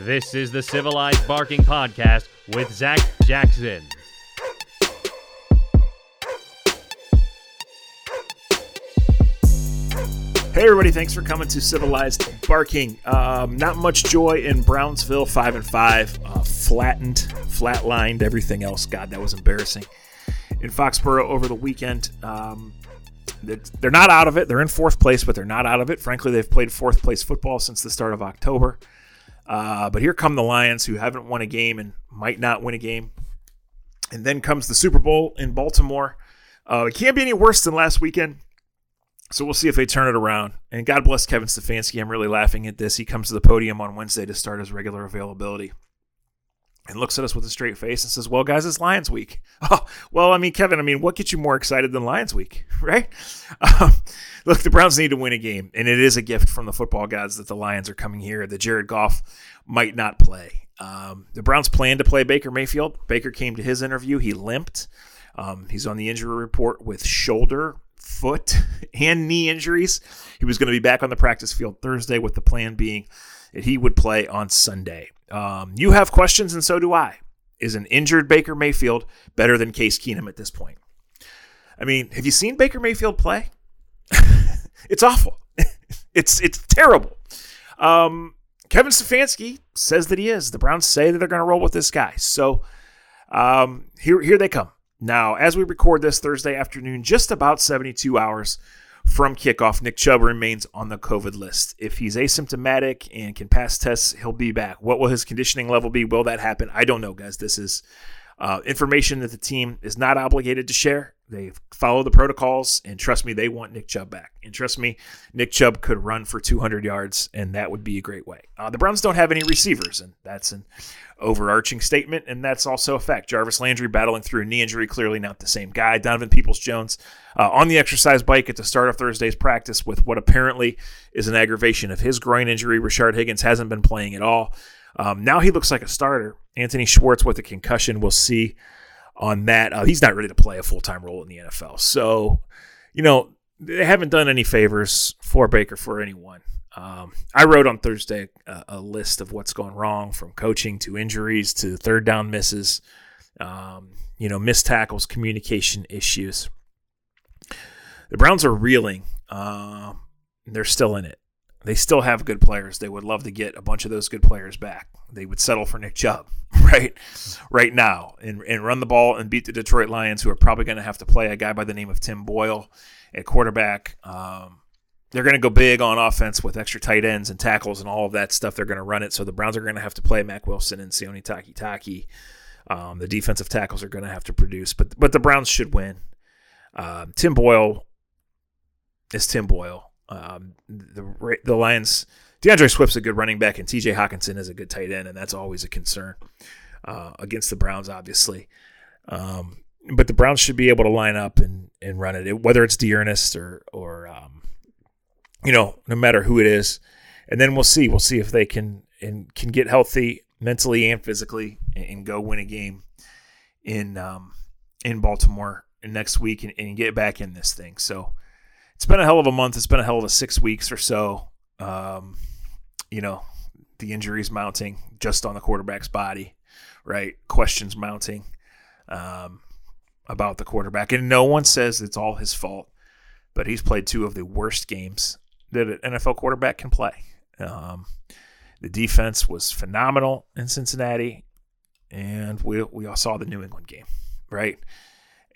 This is the Civilized Barking Podcast with Zach Jackson. Hey everybody, thanks for coming to Civilized Barking. Um, not much joy in Brownsville, five and five, uh, flattened, flatlined, everything else. God, that was embarrassing. In Foxborough over the weekend, um, they're not out of it. They're in fourth place, but they're not out of it. Frankly, they've played fourth place football since the start of October. Uh, but here come the Lions, who haven't won a game and might not win a game. And then comes the Super Bowl in Baltimore. Uh, it can't be any worse than last weekend. So we'll see if they turn it around. And God bless Kevin Stefanski. I'm really laughing at this. He comes to the podium on Wednesday to start his regular availability and looks at us with a straight face and says, Well, guys, it's Lions Week. Oh, well, I mean, Kevin, I mean, what gets you more excited than Lions Week, right? Um, look, the Browns need to win a game, and it is a gift from the football gods that the Lions are coming here. That Jared Goff might not play. Um, the Browns plan to play Baker Mayfield. Baker came to his interview. He limped. Um, he's on the injury report with shoulder foot and knee injuries. He was going to be back on the practice field Thursday, with the plan being that he would play on Sunday. Um, you have questions, and so do I. Is an injured Baker Mayfield better than Case Keenum at this point? I mean, have you seen Baker Mayfield play? it's awful. it's it's terrible. Um, Kevin Stefanski says that he is. The Browns say that they're going to roll with this guy. So um, here here they come. Now, as we record this Thursday afternoon, just about 72 hours from kickoff, Nick Chubb remains on the COVID list. If he's asymptomatic and can pass tests, he'll be back. What will his conditioning level be? Will that happen? I don't know, guys. This is uh, information that the team is not obligated to share. They follow the protocols, and trust me, they want Nick Chubb back. And trust me, Nick Chubb could run for 200 yards, and that would be a great way. Uh, the Browns don't have any receivers, and that's an overarching statement, and that's also a fact. Jarvis Landry battling through a knee injury, clearly not the same guy. Donovan Peoples Jones uh, on the exercise bike at the start of Thursday's practice with what apparently is an aggravation of his groin injury. Rashard Higgins hasn't been playing at all. Um, now he looks like a starter. Anthony Schwartz with a concussion. We'll see on that. Uh, he's not ready to play a full time role in the NFL. So, you know, they haven't done any favors for Baker for anyone. Um, I wrote on Thursday a, a, list of what's gone wrong from coaching to injuries to third down misses, um, you know, missed tackles, communication issues. The Browns are reeling. Uh, they're still in it. They still have good players. They would love to get a bunch of those good players back. They would settle for Nick Chubb right right now and, and run the ball and beat the Detroit Lions, who are probably going to have to play a guy by the name of Tim Boyle at quarterback. Um, they're going to go big on offense with extra tight ends and tackles and all of that stuff. They're going to run it. So the Browns are going to have to play Mack Wilson and Sione Takitaki. Um, the defensive tackles are going to have to produce, but but the Browns should win. Um, Tim Boyle is Tim Boyle. Um, the the Lions, D'Andre Swift's a good running back, and T.J. Hockenson is a good tight end, and that's always a concern uh, against the Browns, obviously. Um, but the Browns should be able to line up and, and run it, whether it's D'Ernest or or um, you know, no matter who it is. And then we'll see. We'll see if they can and can get healthy mentally and physically and, and go win a game in um, in Baltimore next week and, and get back in this thing. So it's been a hell of a month. It's been a hell of a six weeks or so. Um, you know, the injuries mounting just on the quarterback's body, right? Questions mounting um, about the quarterback. And no one says it's all his fault, but he's played two of the worst games that an NFL quarterback can play. Um, the defense was phenomenal in Cincinnati, and we, we all saw the New England game, right?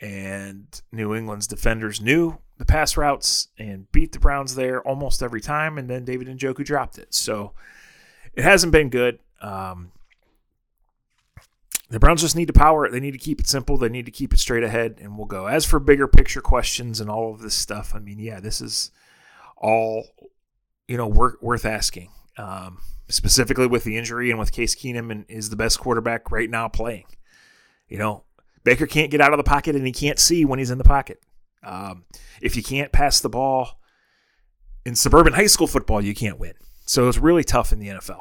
And New England's defenders knew the pass routes and beat the Browns there almost every time. And then David and Njoku dropped it. So it hasn't been good. Um, the Browns just need to power it. They need to keep it simple. They need to keep it straight ahead, and we'll go. As for bigger picture questions and all of this stuff, I mean, yeah, this is all you know worth, worth asking. Um, specifically with the injury and with Case Keenum and is the best quarterback right now playing. You know, Baker can't get out of the pocket and he can't see when he's in the pocket. Um, if you can't pass the ball in suburban high school football, you can't win. So it's really tough in the NFL.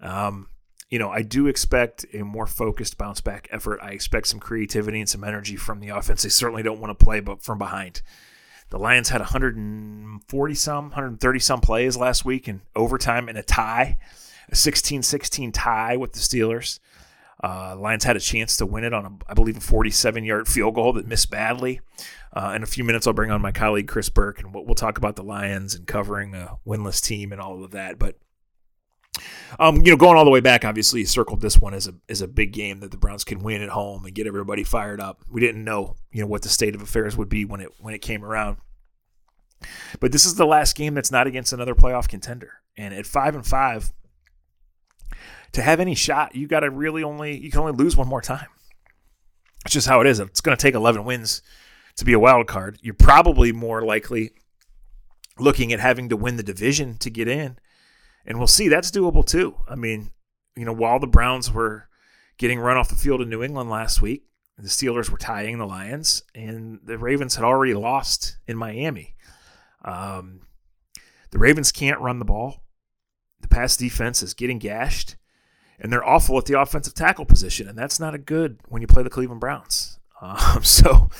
Um, you know, I do expect a more focused bounce back effort. I expect some creativity and some energy from the offense. They certainly don't want to play but from behind. The Lions had 140 some, 130 some plays last week in overtime in a tie, a 16 16 tie with the Steelers. Uh, Lions had a chance to win it on, a, I believe, a 47 yard field goal that missed badly. Uh, in a few minutes, I'll bring on my colleague Chris Burke and we'll, we'll talk about the Lions and covering a winless team and all of that. But um, you know, going all the way back, obviously, circled this one as a as a big game that the Browns can win at home and get everybody fired up. We didn't know, you know, what the state of affairs would be when it when it came around. But this is the last game that's not against another playoff contender, and at five and five, to have any shot, you got to really only you can only lose one more time. It's just how it is. It's going to take eleven wins to be a wild card. You're probably more likely looking at having to win the division to get in and we'll see that's doable too. I mean, you know, while the Browns were getting run off the field in New England last week, the Steelers were tying the Lions, and the Ravens had already lost in Miami. Um, the Ravens can't run the ball. The pass defense is getting gashed, and they're awful at the offensive tackle position, and that's not a good when you play the Cleveland Browns. Um, so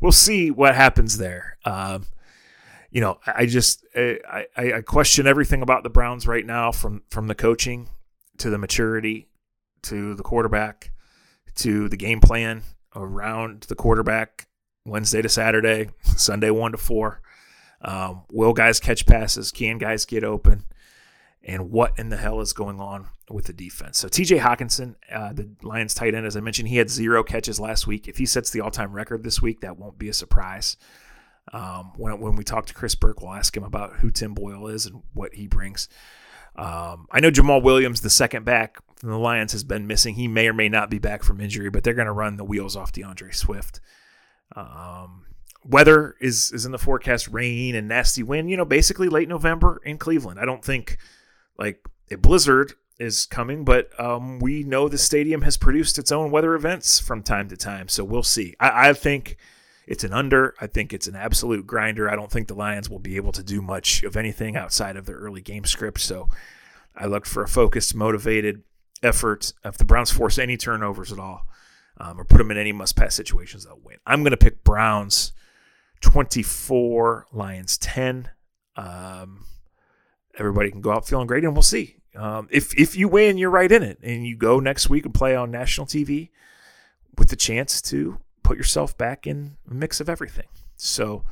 we'll see what happens there. Um, you know, I just I, I question everything about the Browns right now, from from the coaching to the maturity to the quarterback to the game plan around the quarterback Wednesday to Saturday, Sunday one to four. Um, will guys catch passes? Can guys get open? And what in the hell is going on with the defense? So T.J. Hockenson, uh, the Lions tight end, as I mentioned, he had zero catches last week. If he sets the all-time record this week, that won't be a surprise. Um, when, when we talk to Chris Burke, we'll ask him about who Tim Boyle is and what he brings. Um, I know Jamaal Williams, the second back from the Lions, has been missing. He may or may not be back from injury, but they're going to run the wheels off D'Andre Swift. Um, weather is is in the forecast: rain and nasty wind. You know, basically late November in Cleveland. I don't think like a blizzard is coming, but um, we know the stadium has produced its own weather events from time to time. So we'll see. I, I think it's an under. I think it's an absolute grinder. I don't think the Lions will be able to do much of anything outside of their early game script. So I look for a focused, motivated effort. If the Browns force any turnovers at all um, or put them in any must pass situations, they'll win. I'm going to pick Browns 24, Lions 10. Um, everybody can go out feeling great, and we'll see. Um, if if you win, you're right in it, and you go next week and play on national TV with the chance to put yourself back in a mix of everything. So,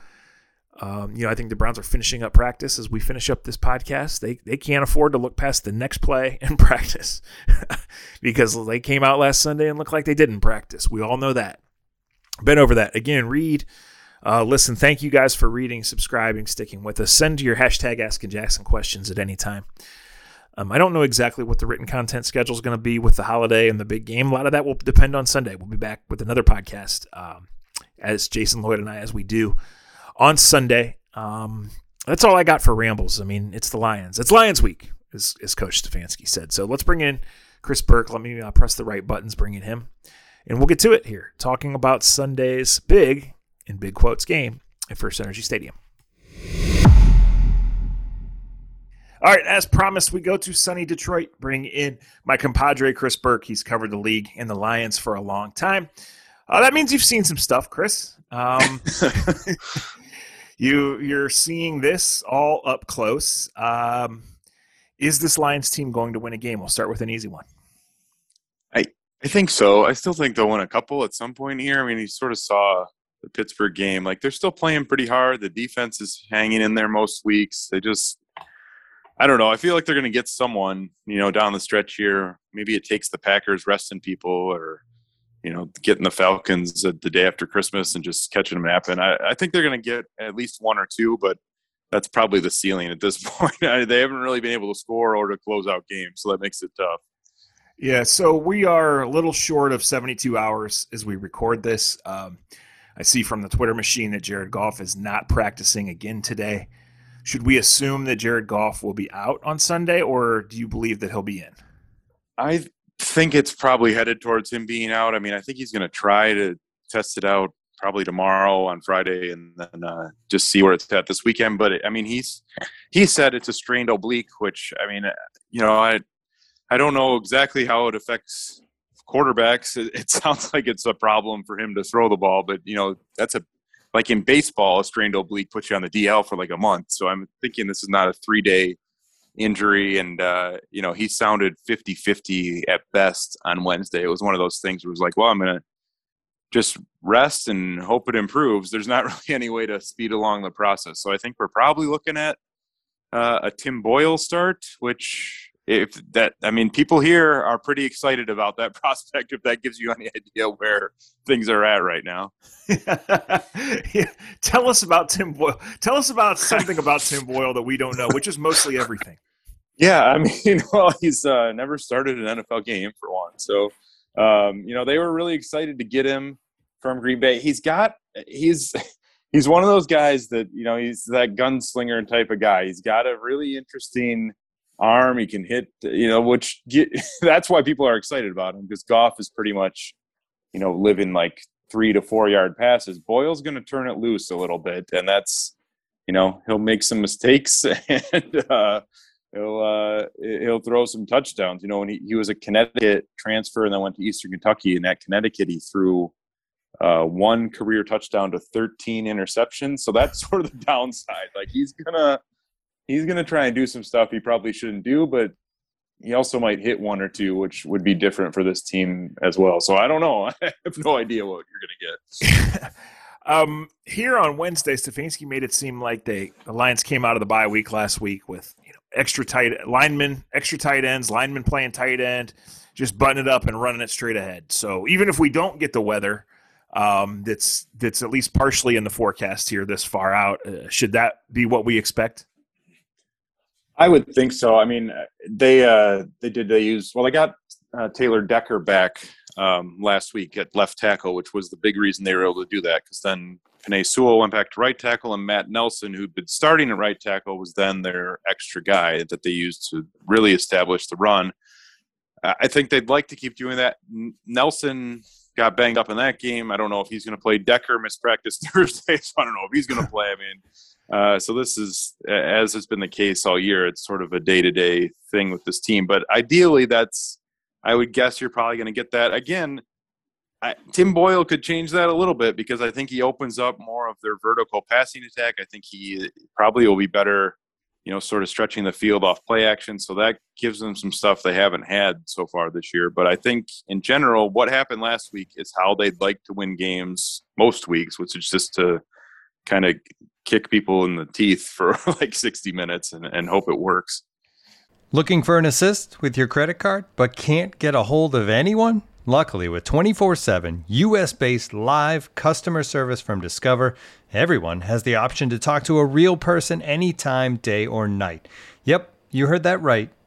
um, you know, I think the Browns are finishing up practice as we finish up this podcast. They they can't afford to look past the next play and practice because they came out last Sunday and looked like they didn't practice. We all know that. Been over that again. Read, uh, listen. Thank you guys for reading, subscribing, sticking with us. Send your hashtag Asking Jackson questions at any time. Um, I don't know exactly what the written content schedule is going to be with the holiday and the big game. A lot of that will depend on Sunday. We'll be back with another podcast um, as Jason Lloyd and I, as we do on Sunday. Um, that's all I got for rambles. I mean, it's the Lions. It's Lions week, as, as Coach Stefanski said. So let's bring in Chris Burke. Let me uh, press the right buttons, bring in him, and we'll get to it here, talking about Sunday's big, in big quotes, game at First Energy Stadium. All right, as promised, we go to sunny Detroit, bring in my compadre, Chris Burke. He's covered the league and the Lions for a long time. Uh, that means you've seen some stuff, Chris. Um, you you're seeing this all up close. Um, is this Lions team going to win a game? We'll start with an easy one. I I think so. I still think they'll win a couple at some point here. I mean, you sort of saw the Pittsburgh game. Like they're still playing pretty hard. The defense is hanging in there most weeks. They just I don't know. I feel like they're going to get someone, you know, down the stretch here. Maybe it takes the Packers resting people or, you know, getting the Falcons the day after Christmas and just catching them napping. I, I think they're going to get at least one or two, but that's probably the ceiling at this point. they haven't really been able to score or to close out games, so that makes it tough. Yeah, so we are a little short of 72 hours as we record this. Um, I see from the Twitter machine that Jared Goff is not practicing again today. Should we assume that Jared Goff will be out on Sunday, or do you believe that he'll be in? I think it's probably headed towards him being out. I mean, I think he's going to try to test it out probably tomorrow on Friday, and then uh, just see where it's at this weekend. But I mean, he's he said it's a strained oblique, which I mean, you know, I I don't know exactly how it affects quarterbacks. It, it, sounds like it's a problem for him to throw the ball, but you know that's a like in baseball, a strained oblique puts you on the DL for like a month. So I'm thinking this is not a three day injury, and uh, you know he sounded 50-50 at best on Wednesday. It was one of those things where it was like, well, I'm gonna just rest and hope it improves. There's not really any way to speed along the process. So I think we're probably looking at uh, a Tim Boyle start, which if that i mean people here are pretty excited about that prospect if that gives you any idea where things are at right now. Yeah. tell us about tim boyle tell us about something about tim boyle that we don't know which is mostly everything. Yeah i mean well he's uh, never started an nfl game for one so um, you know they were really excited to get him from green bay. He's got he's he's one of those guys that you know he's that gunslinger type of guy. He's got a really interesting arm. He can hit, you know, which get, that's why people are excited about him because Goff is pretty much, you know, living like three to four yard passes. Boyle's going to turn it loose a little bit, and that's, you know, he'll make some mistakes and uh, he'll uh, he'll throw some touchdowns. You know, when he, he was a Connecticut transfer and then went to Eastern Kentucky, and at Connecticut he threw uh, one career touchdown to 13 interceptions. So that's sort of the downside. Like he's gonna he's going to try and do some stuff he probably shouldn't do, but he also might hit one or two, which would be different for this team as well. So I don't know. I have no idea what you're going to get. um, here on Wednesday, Stefanski made it seem like they the Lions came out of the bye week last week with you know extra tight linemen, extra tight ends, linemen playing tight end, just button it up and running it straight ahead. So even if we don't get the weather, um, that's that's at least partially in the forecast here this far out. Uh, should that be what we expect? I would think so. I mean, they uh, they did they use well. They got uh, Taylor Decker back um, last week at left tackle, which was the big reason they were able to do that. Because then Penei Sewell went back to right tackle, and Matt Nelson, who'd been starting at right tackle, was then their extra guy that they used to really establish the run. I think they'd like to keep doing that. Nelson got banged up in that game. I don't know if he's going to play. Decker mispracticed Thursday, so I don't know if he's going to play. I mean, uh, so this is, as has been the case all year, it's sort of a day-to-day thing with this team. But ideally, that's I would guess you're probably going to get that again. I, Tim Boyle could change that a little bit because I think he opens up more of their vertical passing attack. I think he probably will be better, you know, sort of stretching the field off play action. So that gives them some stuff they haven't had so far this year. But I think in general, what happened last week is how they'd like to win games most weeks, which is just to kind of kick people in the teeth for like 60 minutes and, and hope it works. Looking for an assist with your credit card, but can't get a hold of anyone? Luckily, with 24 7 US based live customer service from Discover, everyone has the option to talk to a real person anytime, day or night. Yep, you heard that right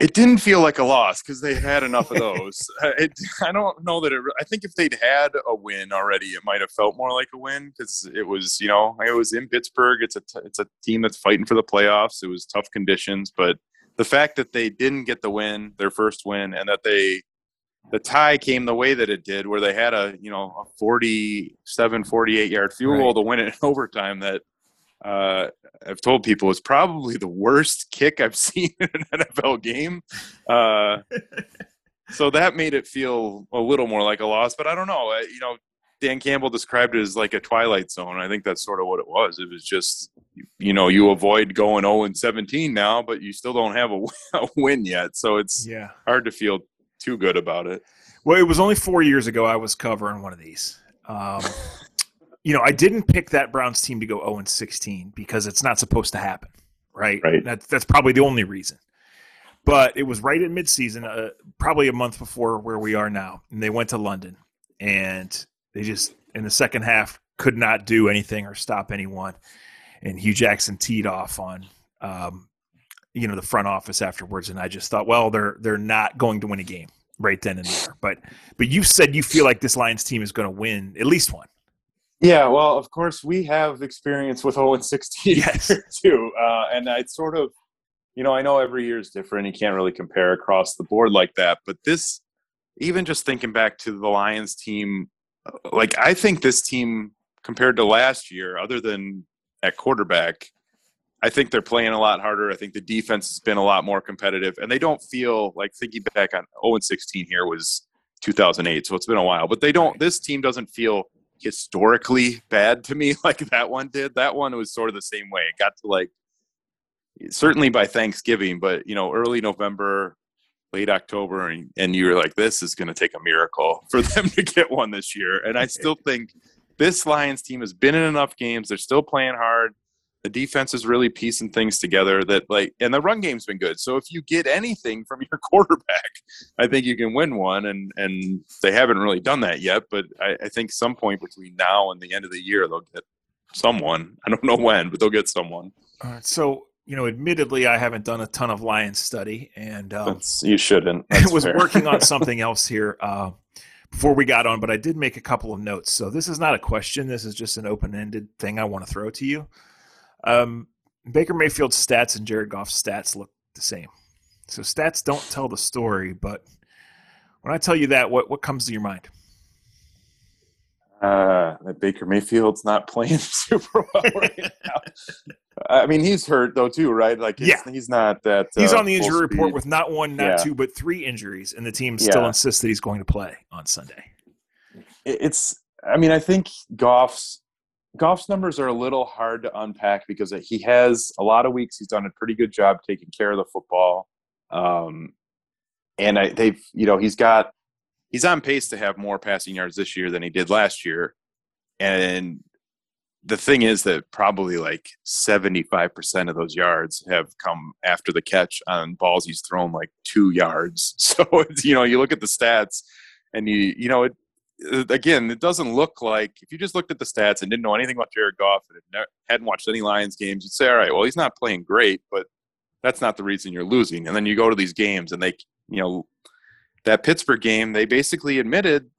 It didn't feel like a loss because they had enough of those. Uh, it, I don't know that it. I think if they'd had a win already, it might have felt more like a win because it was, you know, it was in Pittsburgh. It's a t- it's a team that's fighting for the playoffs. It was tough conditions, but the fact that they didn't get the win, their first win, and that they the tie came the way that it did, where they had a you know a 47, 48 yard field goal to win it in overtime. That uh, I've told people it's probably the worst kick I've seen in an NFL game. Uh, so that made it feel a little more like a loss. But I don't know. I, you know, Dan Campbell described it as like a twilight zone. I think that's sort of what it was. It was just, you know, you avoid going 0 and 17 now, but you still don't have a, a win yet. So it's yeah. hard to feel too good about it. Well, it was only four years ago I was covering one of these. Um, you know, I didn't pick that Browns team to go 0 and 16 because it's not supposed to happen, right? Right. That's that's probably the only reason. But it was right at midseason, uh, probably a month before where we are now, and they went to London, and they just in the second half could not do anything or stop anyone. And Hue Jackson teed off on, um, you know, the front office afterwards, and I just thought, well, they're they're not going to win a game right then and there. But but you said you feel like this Lions team is going to win at least one. Yeah, well, of course, we have experience with 0 and 16 Yes. too. Uh, and I sort of, you know, I know every year is different. You can't really compare across the board like that. But this, even just thinking back to the Lions team, uh, like, I think this team, compared to last year, other than at quarterback, I think they're playing a lot harder. I think the defense has been a lot more competitive. And they don't feel like thinking back on 0 and 16 here was 2008. So it's been a while. But they don't, this team doesn't feel historically bad to me like that one did. That one was sort of the same way. It got to like certainly by Thanksgiving, but you know, early November, late October, and, and you were like, this is going to take a miracle for them to get one this year. And I still think this Lions team has been in enough games. They're still playing hard. The defense is really piecing things together that like and the run game's been good. So if you get anything from your quarterback, I think you can win one and and they haven't really done that yet, but I, I think some point between now and the end of the year they'll get someone. I don't know when, but they'll get someone. All right, so you know, admittedly, I haven't done a ton of Lions study, and um, you shouldn't. I was fair. working on something else here uh, before we got on, but I did make a couple of notes. So this is not a question. This is just an open-ended thing I want to throw to you. Um, Baker Mayfield's stats and Jared Goff's stats look the same. So stats don't tell the story, but when I tell you that, what what comes to your mind? uh, that Baker Mayfield's not playing super well right now. I mean, he's hurt though too, right? Like, he's, Yeah. he's not that. He's uh, on the injury report with not one, not Yeah. two, but three injuries, and the team still Yeah. insists that he's going to play on Sunday. It's. I mean, I think Goff's Goff's numbers are a little hard to unpack because he has a lot of weeks. He's done a pretty good job taking care of the football, um, and I, they've you know he's got he's on pace to have more passing yards this year than he did last year, and the thing is that probably like 75% of those yards have come after the catch on balls he's thrown like two yards. So, you know, you look at the stats and you, you know, it, Uh, again, it doesn't look like if you just looked at the stats and didn't know anything about Jared Goff and had hadn't watched any Lions games, you'd say, all right, well, he's not playing great, but that's not the reason you're losing. And then you go to these games and they, you know, that Pittsburgh game, they basically admitted,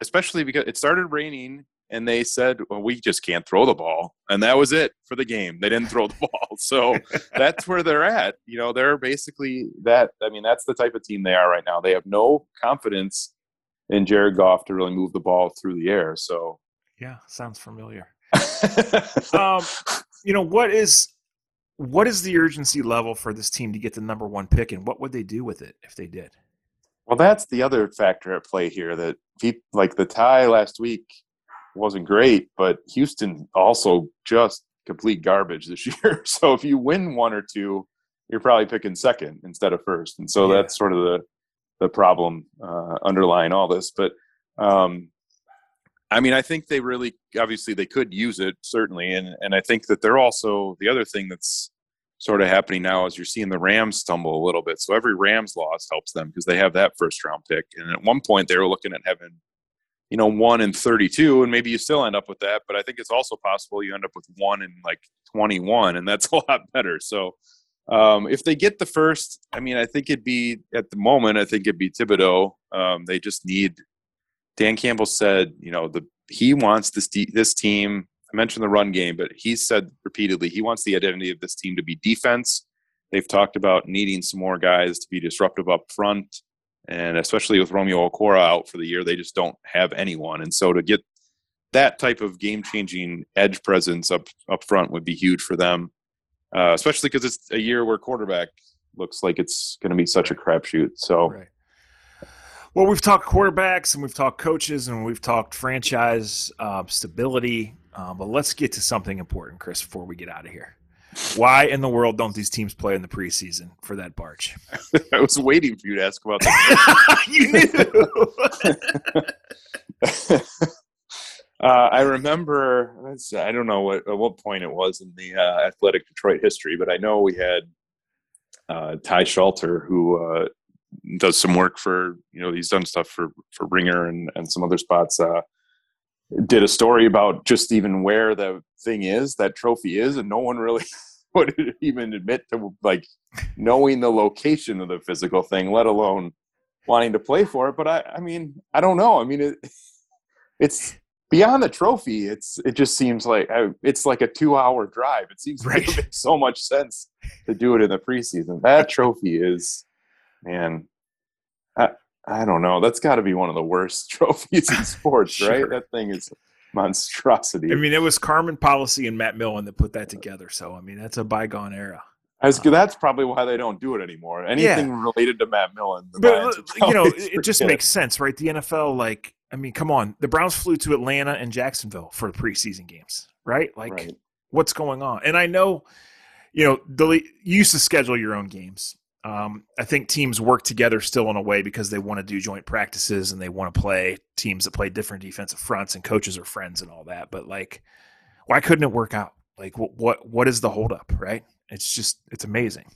especially because it started raining and they said, well, we just can't throw the ball. And that was it for the game. They didn't throw the ball. So that's where they're at. You know, they're basically that. I mean, that's the type of team they are right now. They have no confidence in Jared Goff to really move the ball through the air. So, Yeah, sounds familiar. um, you know what is what is the urgency level for this team to get the number one pick, and what would they do with it if they did? well, that's the other factor at play here that peop like the tie last week wasn't great, but Houston also just complete garbage this year. So if you win one or two, you're probably picking second instead of first, and so Yeah. that's sort of the the problem uh, underlying all this. But um, I mean, I think they really obviously they could use it certainly, and and I think that they're also the other thing that's sort of happening now is you're seeing the Rams stumble a little bit. So every Rams loss helps them because they have that first round pick, and at one point they were looking at having you know one in 32 and maybe you still end up with that but i think it's also possible you end up with one in like 21 and that's a lot better so um, if they get the first i mean i think it'd be at the moment i think it'd be Thibodeaux. Um, they just need dan campbell said you know the he wants this this team i mentioned the run game but he said repeatedly he wants the identity of this team to be defense. They've talked about needing some more guys to be disruptive up front and especially with Romeo Okwara out for the year, they just don't have anyone. And so to get that type of game-changing edge presence up up front would be huge for them, uh, especially because it's a year where quarterback looks like it's going to be such a crapshoot. So Right. Well, we've talked quarterbacks and we've talked coaches and we've talked franchise uh, stability, uh, but let's get to something important, Chris, before we get out of here. Why in the world don't these teams play in the preseason for that barge? I was waiting for you to ask about that. you knew. Uh, I remember. I don't know what at what point it was in the uh, athletic Detroit history, but I know we had uh, Ty Schalter, who uh, does some work for you know he's done stuff for for Ringer and and some other spots. Uh, did a story about just even where the thing is that trophy is, and no one really would even admit to like knowing the location of the physical thing, let alone wanting to play for it. But I, I mean, I don't know. I mean, it, it's beyond the trophy. It's it just seems like it's like a two-hour drive. It seems right. to make so much sense to do it in the preseason. That trophy is, man. I, I don't know. That's got to be one of the worst trophies in sports, sure. right? That thing is monstrosity. I mean, it was Carmen Policy and Matt Millen that put that together. So, I mean, that's a bygone era. As, uh, that's probably why they don't do it anymore. Anything yeah. related to Matt Millen, but you know, it just makes sense, right? The NFL, like, I mean, come on, the Browns flew to Atlanta and Jacksonville for the preseason games, right? Like, right. what's going on? And I know, you know, the you used to schedule your own games. Um, I think teams work together still in a way because they want to do joint practices and they want to play teams that play different defensive fronts and coaches are friends and all that. But like, why couldn't it work out? Like, what what what is the holdup? Right? It's just it's amazing.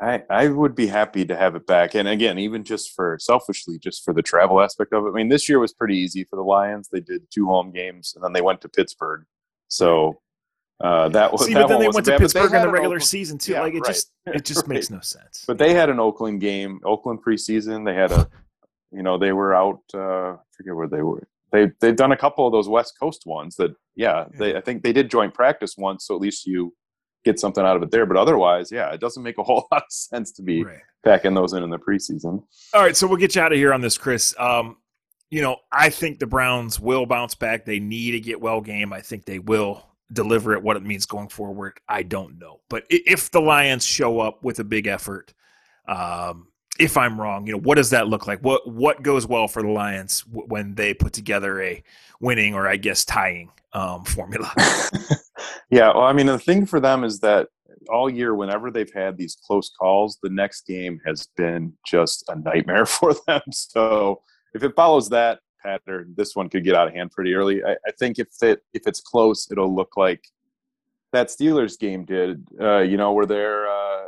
I I would be happy to have it back, and again, even just for selfishly, just for the travel aspect of it. I mean, this year was pretty easy for the Lions. They did two home games, and then they went to Pittsburgh. So uh, that was. See, that but then they went to bad, Pittsburgh in the regular Oakland, season too. Yeah, like it right. just it just right. makes no sense. But they had an Oakland game, Oakland preseason. They had a, you know, they were out. Uh, I forget where they were. They they've done a couple of those West Coast ones that yeah, yeah. They I think they did joint practice once, so at least you get something out of it there. But otherwise, yeah, it doesn't make a whole lot of sense to be right. packing those in in the preseason. All right, so we'll get you out of here on this, Chris. Um, you know, I think the Browns will bounce back. They need a get well game. I think they will deliver it. What it means going forward, I don't know. But if the Lions show up with a big effort, um, if I'm wrong, you know, what does that look like? What what goes well for the Lions w- when they put together a winning or I guess tying um, formula? yeah, well, I mean, the thing for them is that all year, whenever they've had these close calls, the next game has been just a nightmare for them. So if it follows that, pattern. This one could get out of hand pretty early. I, I think if it if it's close, it'll look like that Steelers game did. Uh, you know, where they're uh,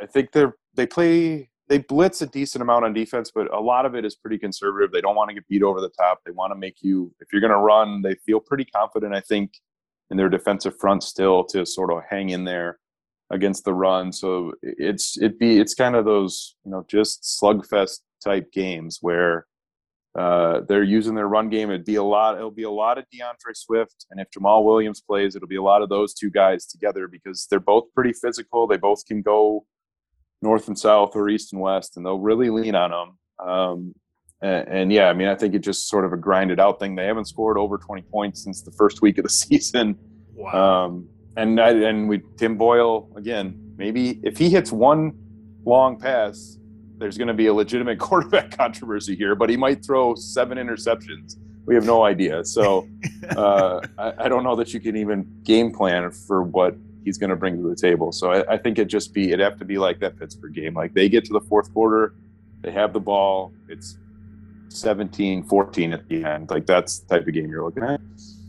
I think they're they play they blitz a decent amount on defense, but a lot of it is pretty conservative. They don't want to get beat over the top. They want to make you if you're going to run, they feel pretty confident. I think in their defensive front still to sort of hang in there against the run. So it's it be it's kind of those you know just slugfest type games where uh, they're using their run game. It'd be a lot. It'll be a lot of D'Andre Swift, and if Jamaal Williams plays, it'll be a lot of those two guys together because they're both pretty physical. They both can go north and south or east and west, and they'll really lean on them. Um, and, and, yeah, I mean, I think it's just sort of a grinded out thing. They haven't scored over 20 points since the first week of the season. Wow. Um, and and we Tim Boyle again. Maybe if he hits one long pass, there's going to be a legitimate quarterback controversy here, but he might throw seven interceptions. We have no idea. So uh, I, I, don't know that you can even game plan for what he's going to bring to the table. So I, I, think it just be it'd have to be like that Pittsburgh game. Like they get to the fourth quarter, they have the ball. It's 17-14 at the end. Like that's the type of game you're looking at.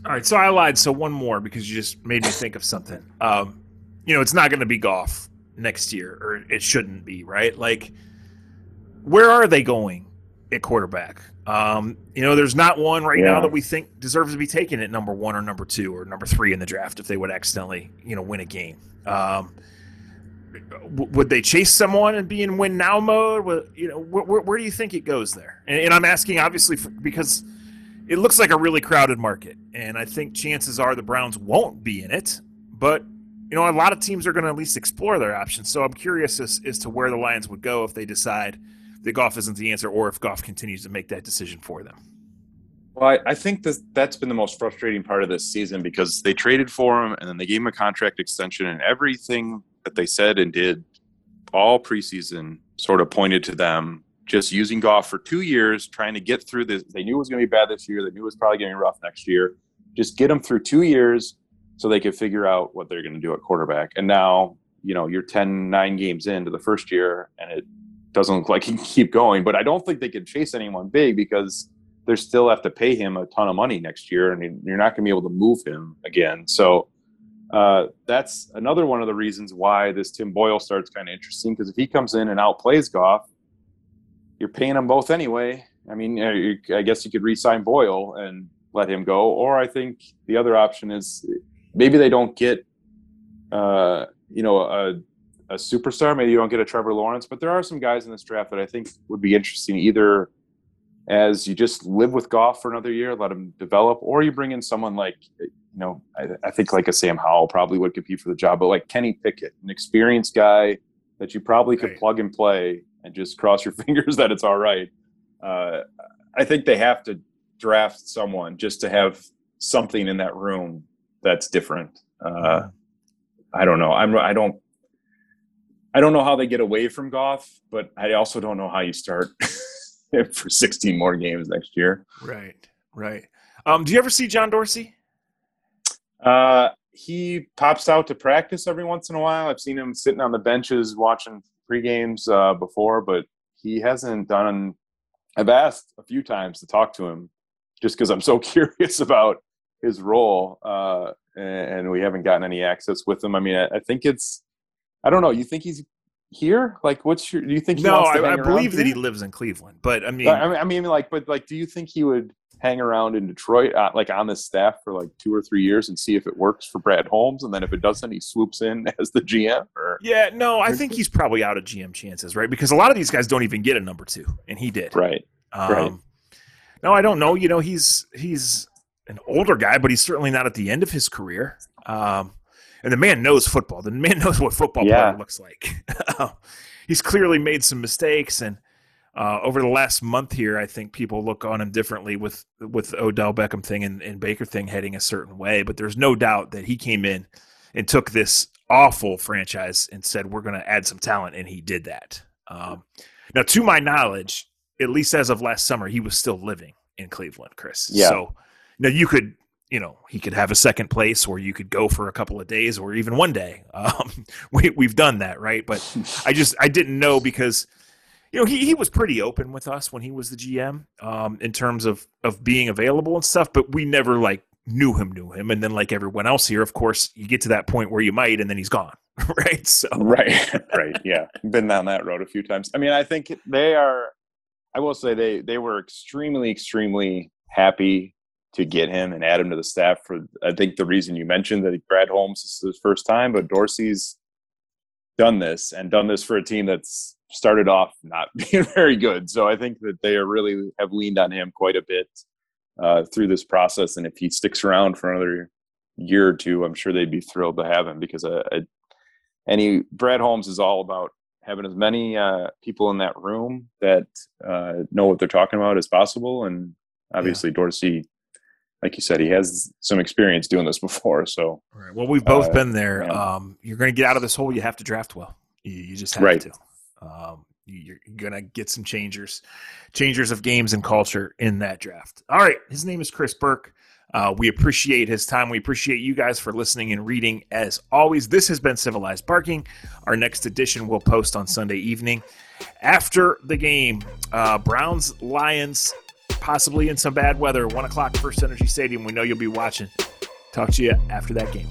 All right, so I lied. So one more because you just made me think of something. Um, you know, it's not going to be Goff next year, or it shouldn't be, right? Like where are they going at quarterback? Um, you know, there's not one right yeah. now that we think deserves to be taken at number one or number two or number three in the draft if they would accidentally, you know, win a game. Um, w- would they chase someone and be in win now mode? you know, wh- wh- where do you think it goes there? And, and I'm asking obviously for, because it looks like a really crowded market, and I think chances are the Browns won't be in it. But you know, a lot of teams are going to at least explore their options. So I'm curious as, as to where the Lions would go if they decide that Goff isn't the answer, or if Goff continues to make that decision for them. Well, I, I think that that's been the most frustrating part of this season because they traded for him and then they gave him a contract extension, and everything that they said and did all preseason sort of pointed to them just using Goff for two years, trying to get through this. They knew it was going to be bad this year. They knew it was probably be rough next year. Just get them through two years so they could figure out what they're going to do at quarterback. And now, you know, you're 10, nine games into the first year and it doesn't look like he can keep going. But I don't think they can chase anyone big because they still have to pay him a ton of money next year, and you're not going to be able to move him again. So uh, that's another one of the reasons why this Tim Boyle starts kind of interesting because if he comes in and outplays Goff, you're paying them both anyway. I mean, I guess you could re-sign Boyle and let him go, or I think the other option is maybe they don't get, uh, you know, a, a superstar. Maybe you don't get a Trevor Lawrence, but there are some guys in this draft that I think would be interesting either as you just live with Goff for another year, let him develop, or you bring in someone like, you know, I, I, think like a Sam Howell probably would compete for the job, but like Kenny Pickett, an experienced guy that you probably could right. plug and play and just cross your fingers that it's all right. Uh, I think they have to draft someone just to have something in that room that's different. Uh, I don't know. I'm. I don't. I don't know how they get away from Goff, but I also don't know how you start for 16 more games next year. Right, right. Um, do you ever see John Dorsey? Uh, he pops out to practice every once in a while. I've seen him sitting on the benches watching pre games uh, before, but he hasn't done. I've asked a few times to talk to him, just because I'm so curious about his role, uh, and we haven't gotten any access with him. I mean, I, I think it's. I don't know. You think he's here? Like, what's your? Do you think? no, I, I believe that he lives in Cleveland, but I mean, I mean, like, but like, do you think he would hang around in Detroit, uh, like on the staff for like two or three years and see if it works for Brad Holmes, and then if it doesn't, he swoops in as the GM? Or yeah, no, I think he's probably out of GM chances, right? Because a lot of these guys don't even get a number two, and he did, right? Um, right. No, I don't know. You know, he's he's an older guy, but he's certainly not at the end of his career. Um, and the man knows football. The man knows what football yeah. looks like. he's clearly made some mistakes, and uh, over the last month here, I think people look on him differently with with Odell Beckham thing and, and Baker thing heading a certain way. But there's no doubt that he came in and took this awful franchise and said we're going to add some talent, and he did that. Um, now, to my knowledge, at least as of last summer, he was still living in Cleveland, Chris. Yeah. So now you could you know he could have a second place or you could go for a couple of days or even one day. Um, we, we've done that right? But i just i didn't know because you know he, he was pretty open with us when he was the gm um, in terms of of being available and stuff but we never like knew him knew him. And then like everyone else here of course you get to that point where you might and then he's gone right? So right right yeah. Been down that road a few times. I mean i think they are i will say they they were extremely extremely happy to get him and add him to the staff for I think the reason you mentioned that Brad Holmes is his first time, but Dorsey's done this and done this for a team that's started off not being very good. So I think that they are really have leaned on him quite a bit uh, through this process. And if he sticks around for another year or two, I'm sure they'd be thrilled to have him because uh, any Brad Holmes is all about having as many uh, people in that room that uh, know what they're talking about as possible. And obviously, yeah. Dorsey like you said, he has some experience doing this before. So, right. well, we've both uh, been there. Um, you're going to get out of this hole. You have to draft well. You, you just have right. to. Um, you're going to get some changers, changers of games and culture in that draft. All right. His name is Chris Burke. Uh, we appreciate his time. We appreciate you guys for listening and reading. As always, this has been Civilized Barking. Our next edition will post on Sunday evening. After the game, uh, Browns Lions possibly in some bad weather. One o'clock, First Energy Stadium. We know you'll be watching. Talk to you after that game.